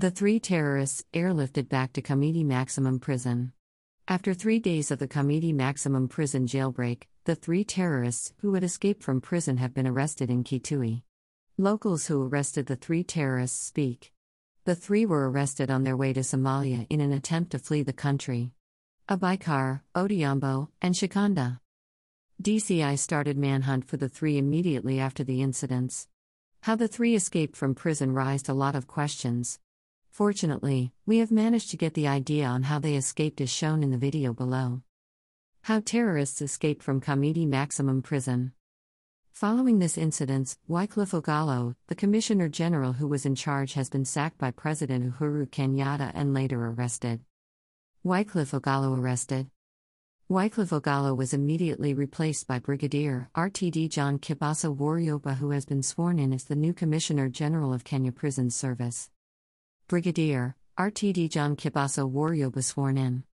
The three terrorists airlifted back to Kamiti Maximum Prison. After three days of the Kamiti Maximum Prison jailbreak, the three terrorists who had escaped from prison have been arrested in Kitui. Locals who arrested the three terrorists speak. The three were arrested on their way to Somalia in an attempt to flee the country. Abikar, Odhiambo, and Shikanda. DCI started manhunt for the three immediately after the incidents. How the three escaped from prison raised a lot of questions. Fortunately, we have managed to get the idea on how they escaped as shown in the video below. How terrorists escaped from Kamiti Maximum Prison. Following this incident, Wycliffe Ogallo, the Commissioner General who was in charge, has been sacked by President Uhuru Kenyatta and later arrested. Wycliffe Ogallo arrested. Wycliffe Ogallo was immediately replaced by Brigadier RTD John Kibaso Warioba, who has been sworn in as the new Commissioner General of Kenya Prison Service. Brigadier RTD John Kibaso was sworn in.